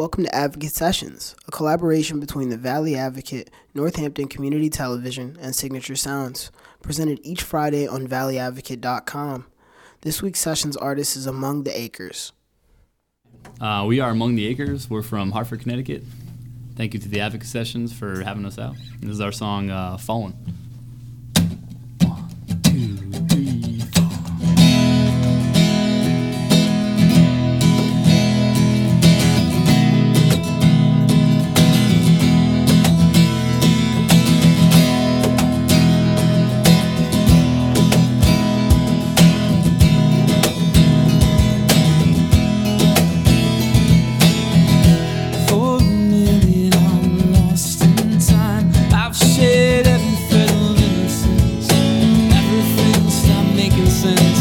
Welcome to Advocate Sessions, a collaboration between the Valley Advocate, Northampton Community Television, and Signature Sounds, presented each Friday on valleyadvocate.com. This week's sessions artist is Among the Acres. Uh, we are Among the Acres. We're from Hartford, Connecticut. Thank you to the Advocate Sessions for having us out. This is our song, uh, Fallen. One, two, stopped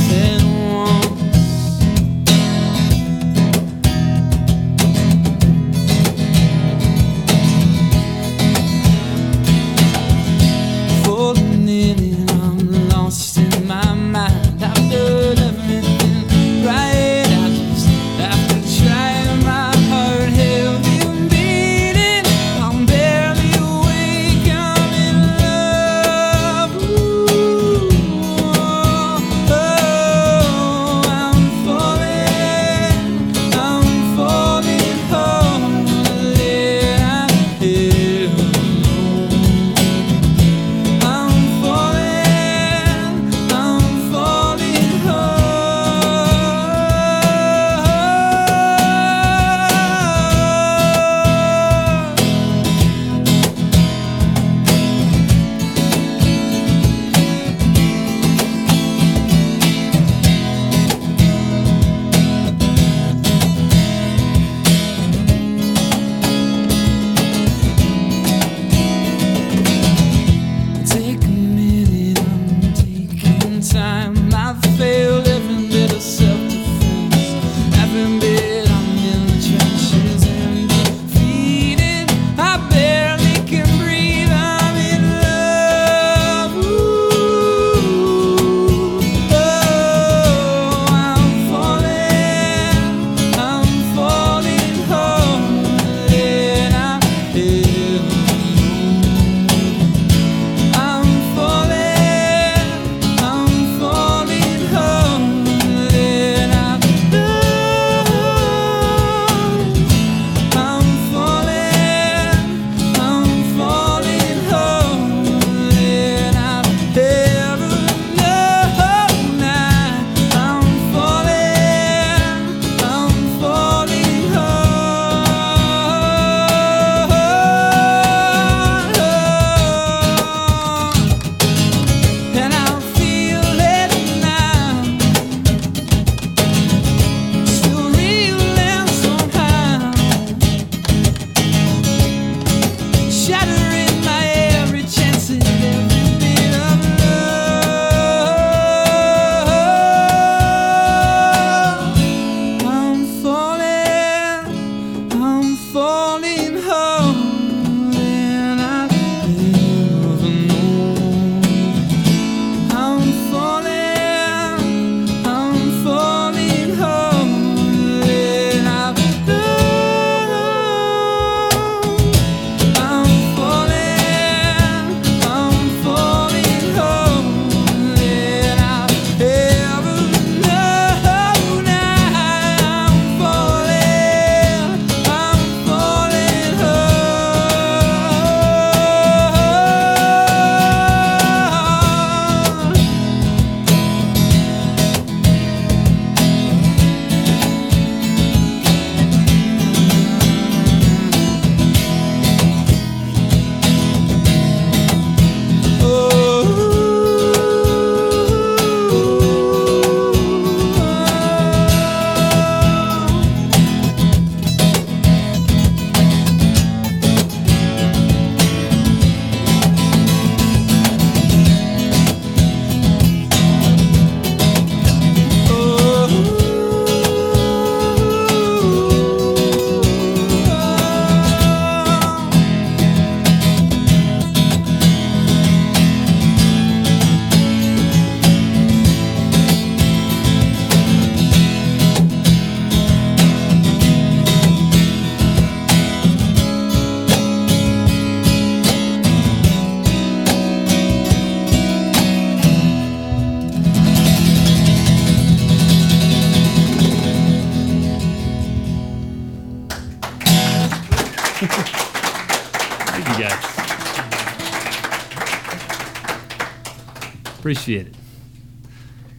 Appreciate it.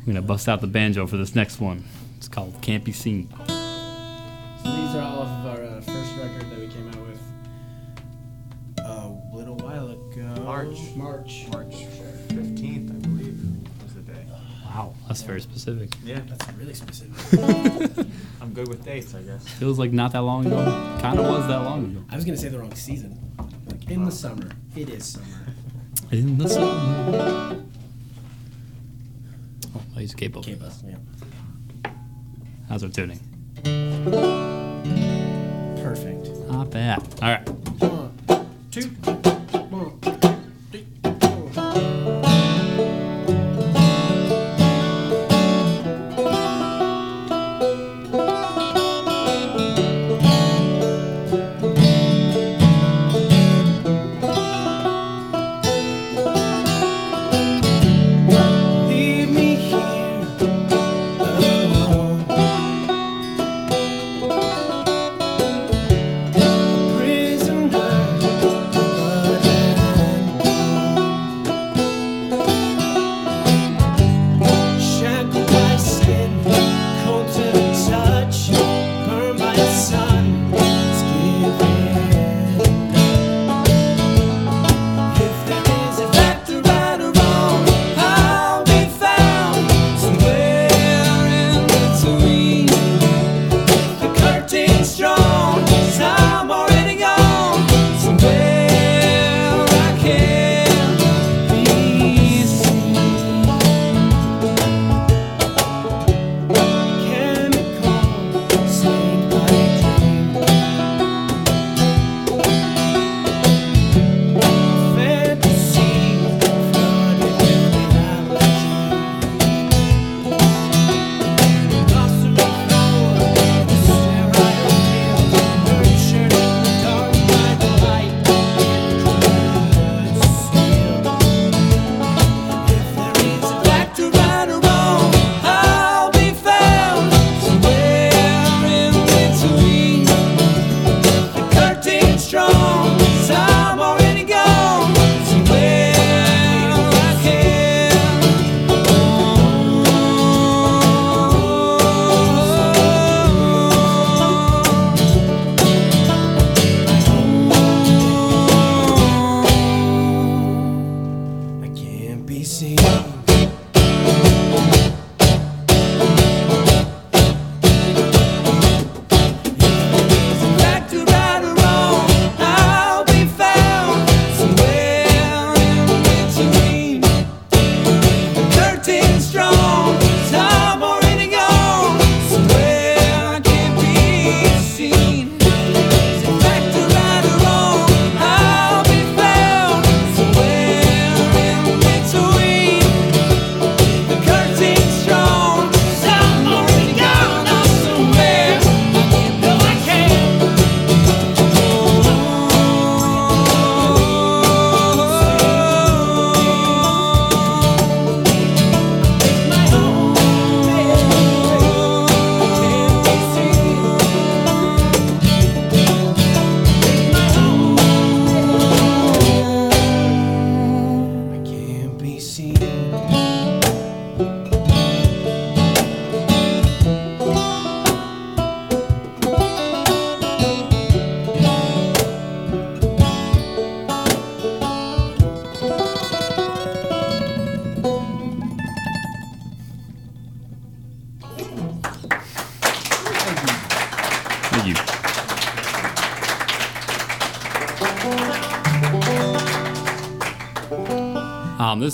We're gonna bust out the banjo for this next one. It's called Can't Be Seen. So these are all of our uh, first record that we came out with a little while ago. March. March. March 15th, I believe, was the day. Wow, that's very specific. Yeah, That's really specific. I'm good with dates, I guess. Feels like not that long ago. Kind of was that long ago. I was gonna say the wrong season. Like in the summer. It is summer. In the sun. Oh, I use a capo. Okay. Yeah. How's our tuning? Perfect. Not bad. All right. One, two, one,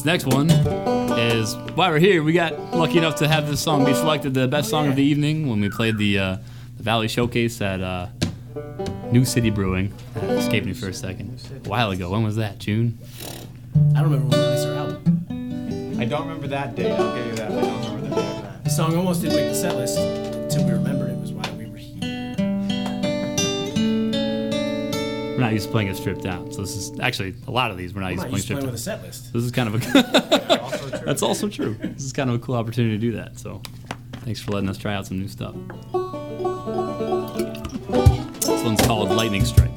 next one is while we're here, we got lucky enough to have this song be selected the best song of the evening when we played the, uh, the Valley Showcase at uh, New City Brewing. That escaped me for a second. A while ago. When was that? June? I don't remember when we released our album. I don't remember that date, I'll give you that. I don't remember the date of that. The song almost didn't make the set list until we remembered We're not used to playing it stripped down. So this is actually a lot of these we're not I'm used to not used to stripped playing down. with a set list. This is kind of a Also. That's also true. This is kind of a cool opportunity to do that. So, thanks for letting us try out some new stuff. This one's called Lightning Strike.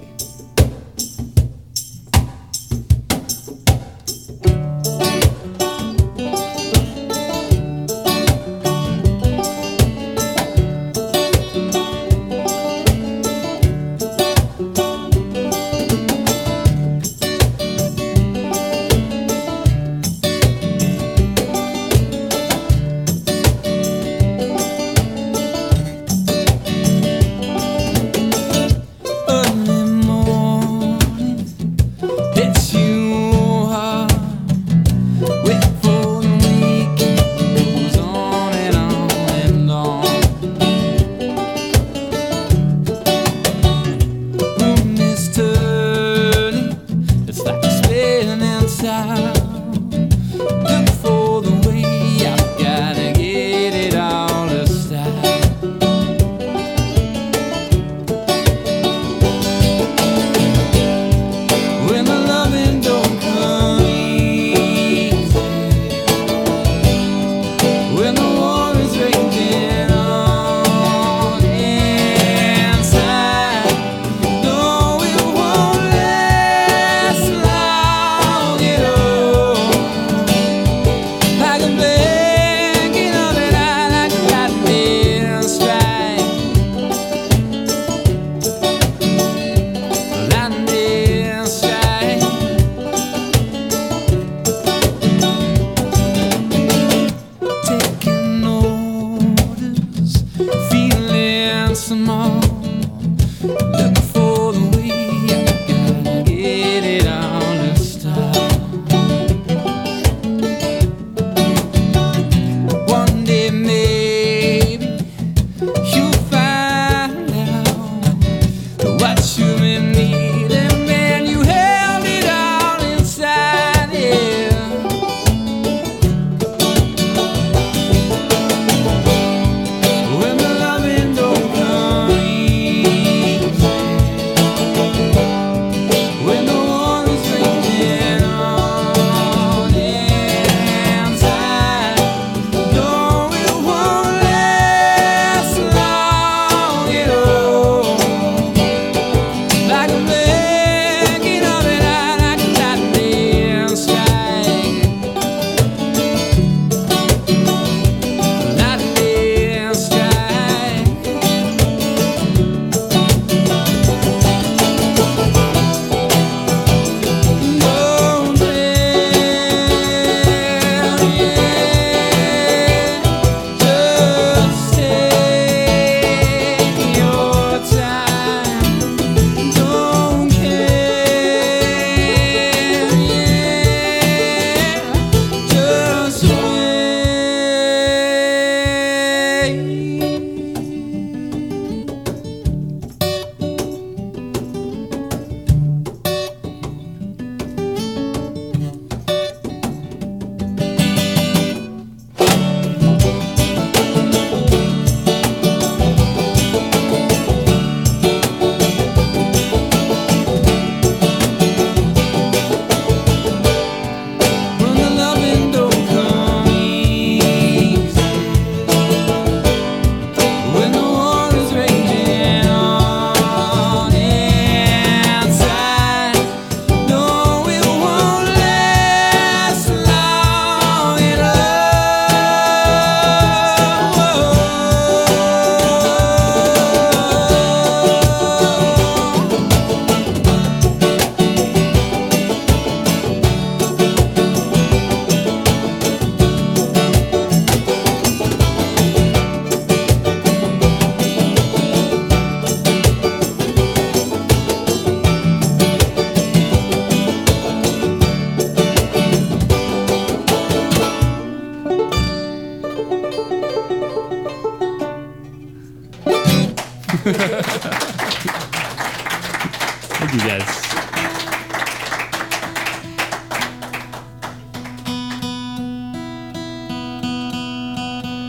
Thank you guys.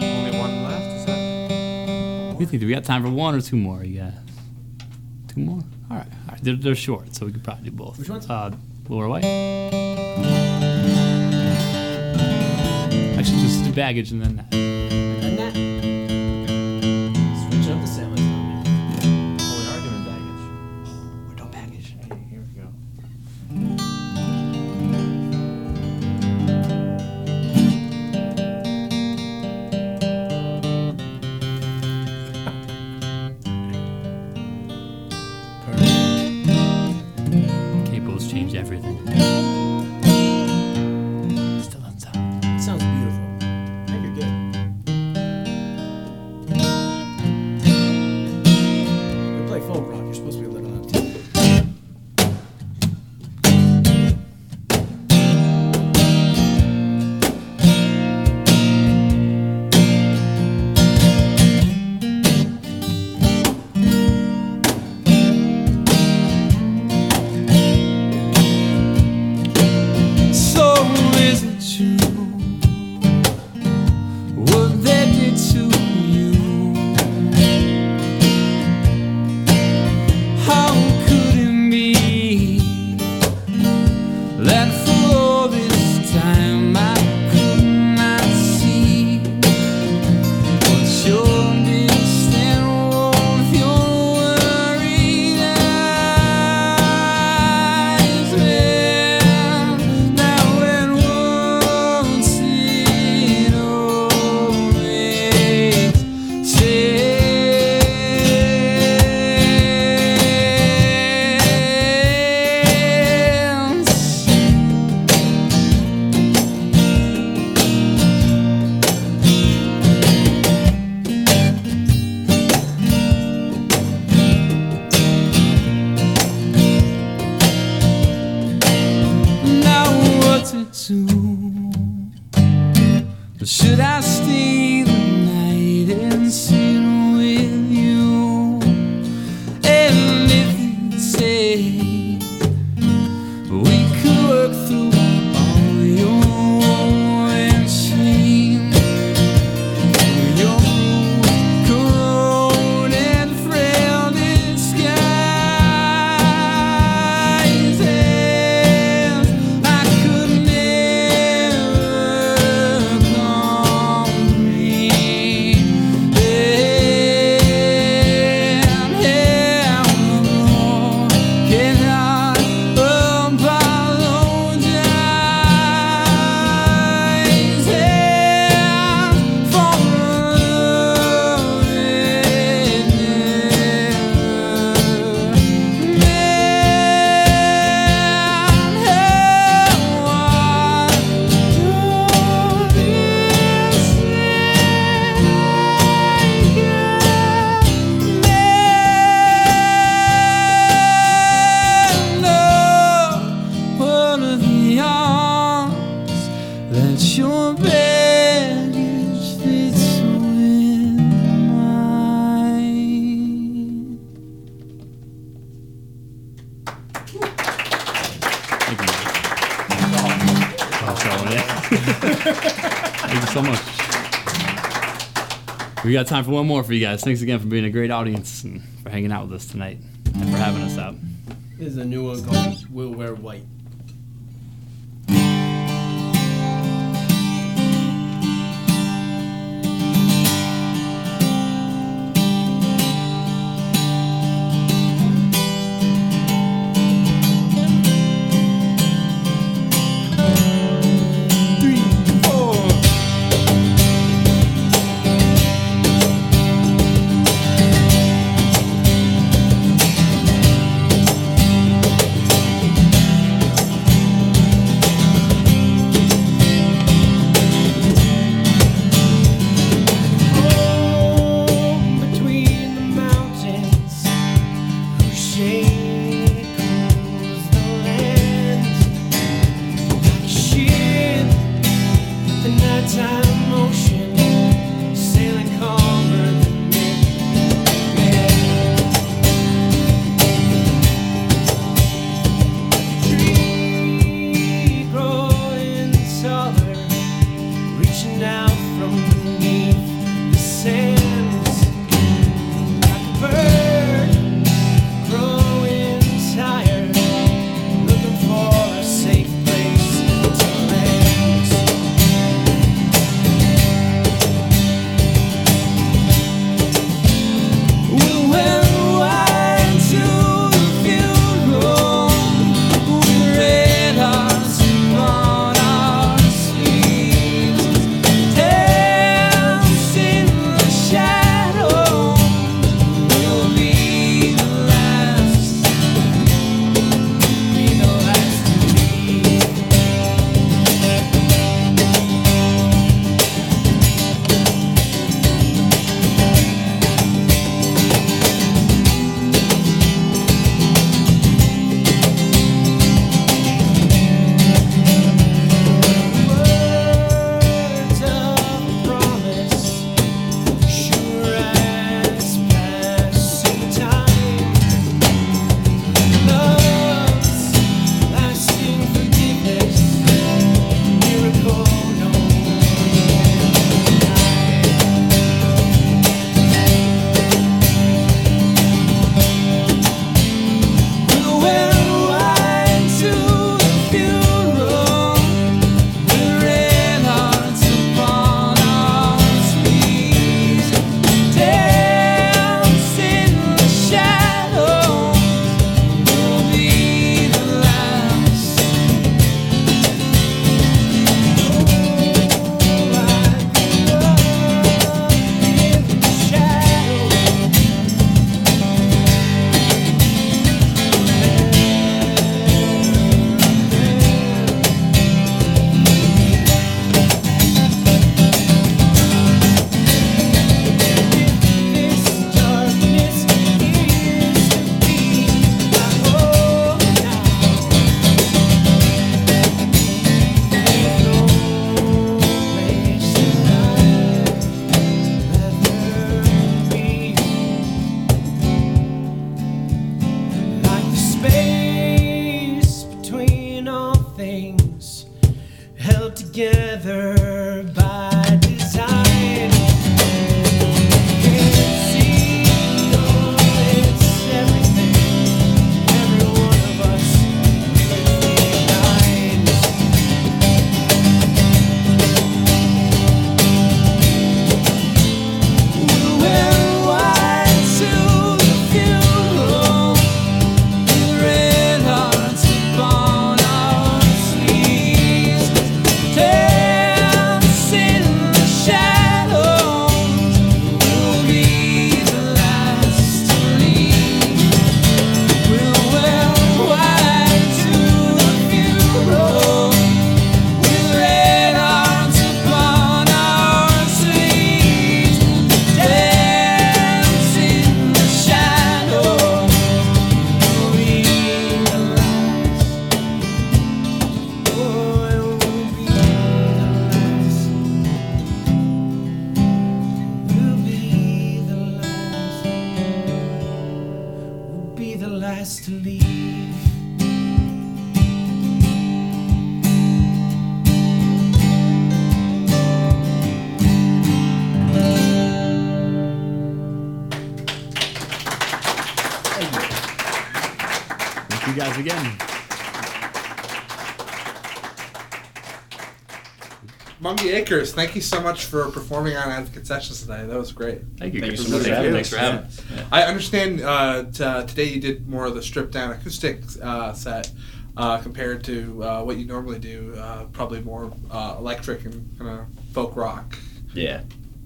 Only one left. Is that? You think do we got time for one or two more? You got two more? All right, all right. They're, they're short, so we could probably do both. Which ones? Uh, or White? Actually, just do baggage and then that. Play rock. You're supposed to got time for one more for you guys. Thanks again for being a great audience and for hanging out with us tonight and for having us out. This is a new one called We'll Wear White. Guys again. Among the Acres, thank you so much for performing on Advocate Sessions today. That was great. Thank you. Thank you so much for Thank having Thanks us. for having us. Yeah. I understand uh, t- uh, today you did more of the stripped down acoustic uh, set uh, compared to uh, what you normally do, uh, probably more uh, electric and kind of folk rock. Yeah.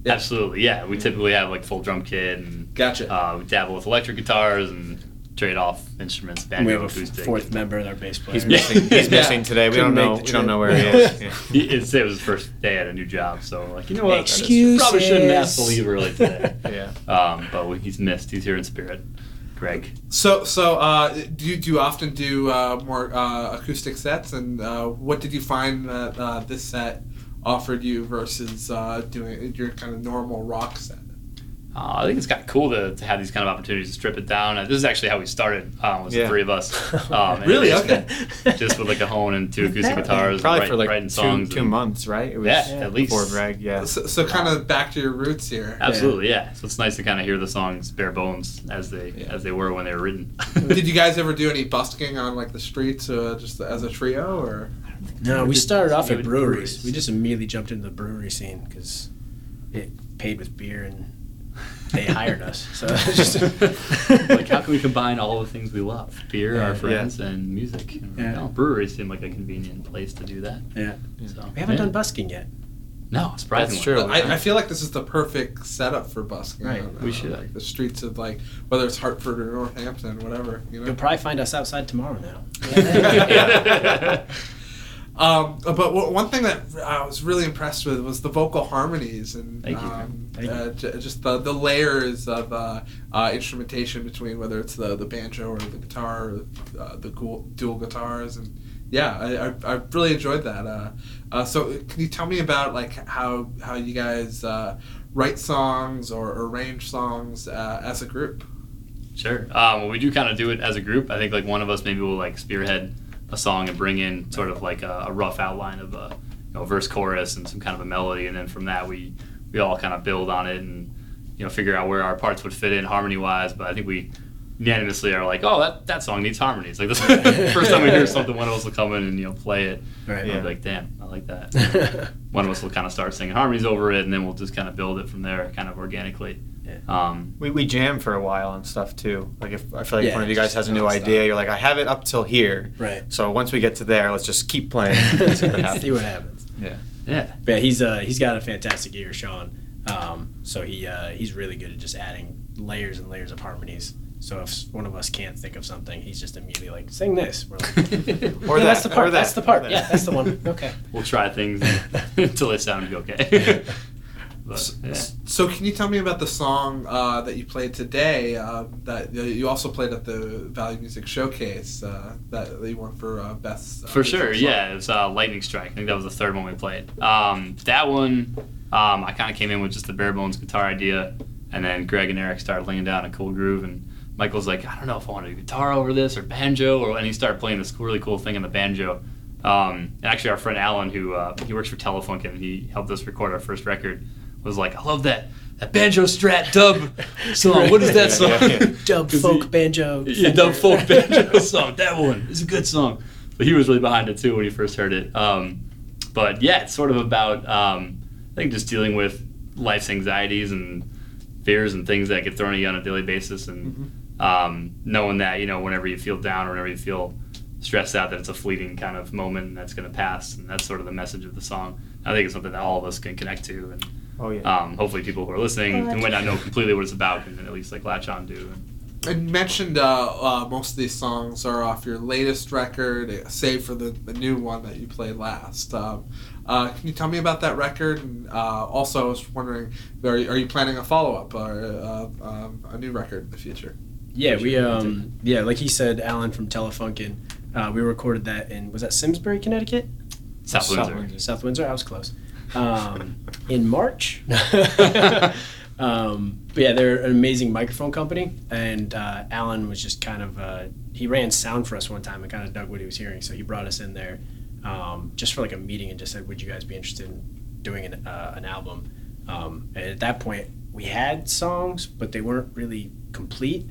Absolutely, yeah. We typically have like full drum kit and Gotcha. uh, we dabble with electric guitars and trade off instruments, And banjo, we have a acoustic. fourth member, in our bass player. He's missing. He's Yeah. missing today. We Couldn't don't know. We don't know where he is. Yeah. It's, it was his first day at a new job, so like you know what? Excuses. Probably shouldn't ask to leave early today. yeah. um, but we- he's missed. He's here in spirit. Greg. So, so uh, do you do you often do uh, more uh, acoustic sets? And uh, what did you find that uh, this set offered you versus uh, doing your kind of normal rock set? Uh, I think it's kind of cool to, to have these kind of opportunities to strip it down. Uh, this is actually how we started. Um, was Yeah. the three of us. Um, Really? just- Okay. Just with like a hone and two acoustic guitars, Probably write- for like writing two, songs. two and- months, right? It was Yeah, at least. before Greg. Yeah. So, so kind of back to your roots here. Absolutely, yeah. So it's nice to kind of hear the songs bare bones as they Yeah. as they were when they were written. Did you guys ever do any busking on like the streets, uh, just as a trio, or? No, we started off Maybe at breweries. breweries. We just immediately jumped into the brewery scene because it paid with beer and they hired us. So it's just like, how can we combine all the things we love? Beer, Yeah, our yeah. friends, and music. And, Yeah. no, breweries seem like a convenient place to do that. yeah. So We haven't yeah. done busking yet. No, surprisingly. That's true. I, I feel like this is the perfect setup for busking. Right. on, We should. like the streets of like whether it's Hartford or Northampton, whatever. You know. You'll probably find us outside tomorrow now. Um, but w- one thing that I was really impressed with was the vocal harmonies and Thank you. um, Thank you. uh, j- just the, the layers of uh, uh, instrumentation between whether it's the, the banjo or the guitar or uh, the cool dual guitars and yeah I, I, I really enjoyed that uh, uh, so can you tell me about like how how you guys uh, write songs or arrange songs uh, as a group Sure. Um, well, we do kind of do it as a group. I think like one of us maybe will like spearhead a song and bring in sort of like a, a rough outline of a you know, verse, chorus, and some kind of a melody, and then from that we we all kind of build on it and you know figure out where our parts would fit in harmony wise. But I think we unanimously are like, oh, that, that song needs harmonies. Like this first time we hear something, one of us will come in and you know play it. Right. And Yeah. be like, damn, I like that. one of us will kind of start singing harmonies over it, and then we'll just kind of build it from there, kind of organically. Yeah. Um, We, we jam for a while and stuff too. Like if I feel like Yeah, if one of you guys has a new nonstop. idea, you're like, I have it up till here. Right. So once we get to there, let's just keep playing. See what happens. See what happens. Yeah. yeah. But yeah, he's uh he's got a fantastic ear, Sean. Um, so he uh, he's really good at just adding layers and layers of harmonies. So if one of us can't think of something, he's just immediately like, "Sing this." We're like, Or "Yeah, that's that, the part. or That's the part. that. Yeah, that's the one. Okay. we'll try things until they sound okay. But, yeah. So can you tell me about the song uh, that you played today? Uh, that you also played at the Valley Music Showcase. Uh, that you won for uh, best. Uh, For sure, song. yeah. It was uh, Lightning Strike. I think that was the third one we played. Um, that one, um, I kind of came in with just the bare bones guitar idea, and then Greg and Eric started laying down a cool groove, and Michael's like, I don't know if I want to do guitar over this or banjo, or and he started playing this really cool thing on the banjo. Um, and actually, our friend Alan, who uh, he works for Telefunken, he helped us record our first record, was like, I love that that banjo strat dub song. What is that song? Yeah, yeah, yeah. Folk he- banjo. yeah, dub folk banjo song. That one is a good song. But he was really behind it too when he first heard it. Um, but yeah, it's sort of about um, I think just dealing with life's anxieties and fears and things that get thrown at you on a daily basis, and um, knowing that you know whenever you feel down or whenever you feel stressed out, that it's a fleeting kind of moment and that's going to pass, and that's sort of the message of the song. I think it's something that all of us can connect to, and Oh yeah. um, hopefully people who are listening who might not know completely what it's about can at least like latch on to. And you mentioned uh, uh, most of these songs are off your latest record, eh, save for the, the new one that you played last. Um, uh, can you tell me about that record? And uh, also, I was wondering, are you, are you planning a follow up or uh, um, a new record in the future? Yeah, we um yeah, like he said, Alan from Telefunken. Uh, we recorded that in was that Simsbury, Connecticut? South South Windsor. Windsor. South Windsor. I was close. Um, in March, Um, but yeah, they're an amazing microphone company, and uh, Alan was just kind of uh, he ran sound for us one time and kind of dug what he was hearing, so he brought us in there um, just for like a meeting and just said, "Would you guys be interested in doing an, uh, an album?" Um, and at that point, we had songs, but they weren't really complete.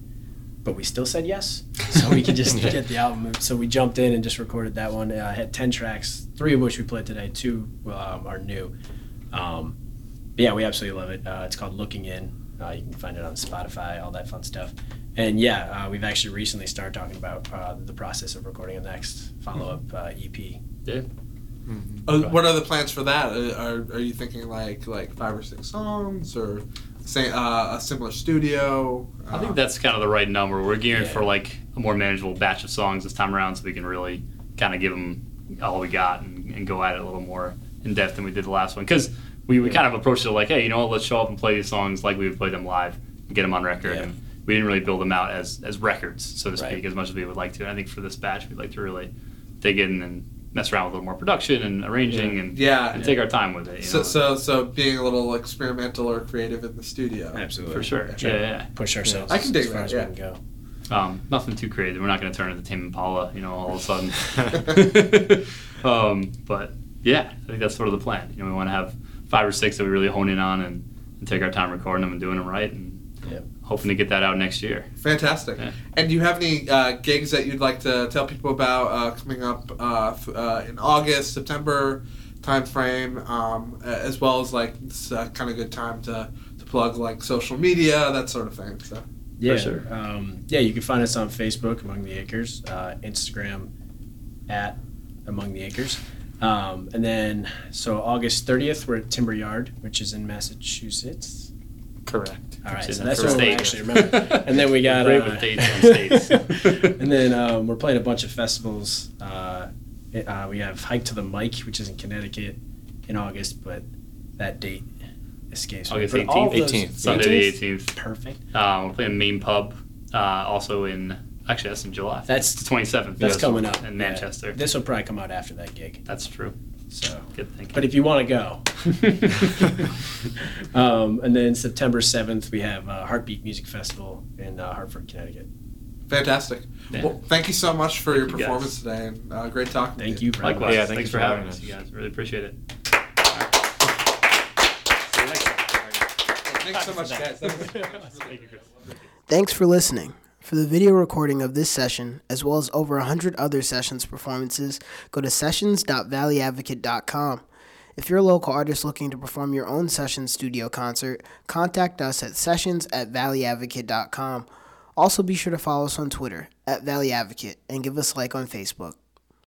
But we still said yes, so we could just get the album. So we jumped in and just recorded that one. Uh, had ten tracks, three of which we played today. Two um, are new. Um, but yeah, we absolutely love it. Uh, it's called Looking In. Uh, you can find it on Spotify, all that fun stuff. And yeah, uh, we've actually recently started talking about uh, the process of recording a next follow-up uh, EP. Yeah. Uh, what are the plans for that? Uh, Are, are you thinking like like five or six songs or say uh, a similar studio? I Uh, think that's kind of the right number. We're gearing Yeah. for like a more manageable batch of songs this time around, so we can really kind of give them all we got and, and go at it a little more in depth than we did the last one. Because we, we kind of approached it like, hey, you know what? Let's show up and play these songs like we would play them live and get them on record. Yeah. And we didn't really build them out as as records, so to speak, Right. as much as we would like to. And I think for this batch, we'd like to really dig in and mess around with a little more production and arranging and Yeah. and take our time with it. You so, know? so so being a little experimental or creative in the studio. Absolutely. for sure. Try Yeah, yeah. Push ourselves I can dig as far that, as yeah. we can go. Um, nothing too crazy. We're not going to turn into Tame Impala, you know, all of a sudden. um, but yeah, I think that's sort of the plan. You know, we want to have five or six that we really hone in on and, and take our time recording them and doing them right, and Yep. Hoping to get that out next year. Fantastic. Yeah. And do you have any uh, gigs that you'd like to tell people about uh, coming up uh, f- uh, in August, September time frame, um, as well as like it's uh, kind of good time to, to plug like social media, that sort of thing. So Yeah, sure. Um, yeah, you can find us on Facebook, Among the Acres, uh, Instagram, at Among the Acres. Um, and then, so August 30th, we're at Timber Yard, which is in Massachusetts. Correct. All right, so that's for what we state. actually remember. And then we got Great uh, with dates and states. and then um, we're playing a bunch of festivals. Uh, it- uh, we have Hike to the Mike, which is in Connecticut, in August, but that date escapes me. August But all of 18th. those- 18th. Sunday the 18th. Perfect. Um, we're playing Main Pub, uh, also in, actually, that's in July. That's- the 27th. That's Yes, coming up In yeah. Manchester. This will probably come out after that gig. That's true. So, Good thinking. but if you want to go, um, and then September seventh we have uh, Heartbeat Music Festival in uh, Hartford, Connecticut. fantastic. Yeah. Well, thank you so much for your you, guys. performance today, and uh, great talking. Thank with you. For having Likewise. Yeah, thank Thanks for for having having us, us. you guys. Really appreciate it. Thanks so much, guys. That was- Thank you, Chris. Thanks for listening. For the video recording of this session, as well as over 100 other sessions performances, go to sessions.valleyadvocate.com. If you're a local artist looking to perform your own session studio concert, contact us at sessions at valleyadvocate.com. Also, be sure to follow us on Twitter at Valley Advocate and give us a like on Facebook.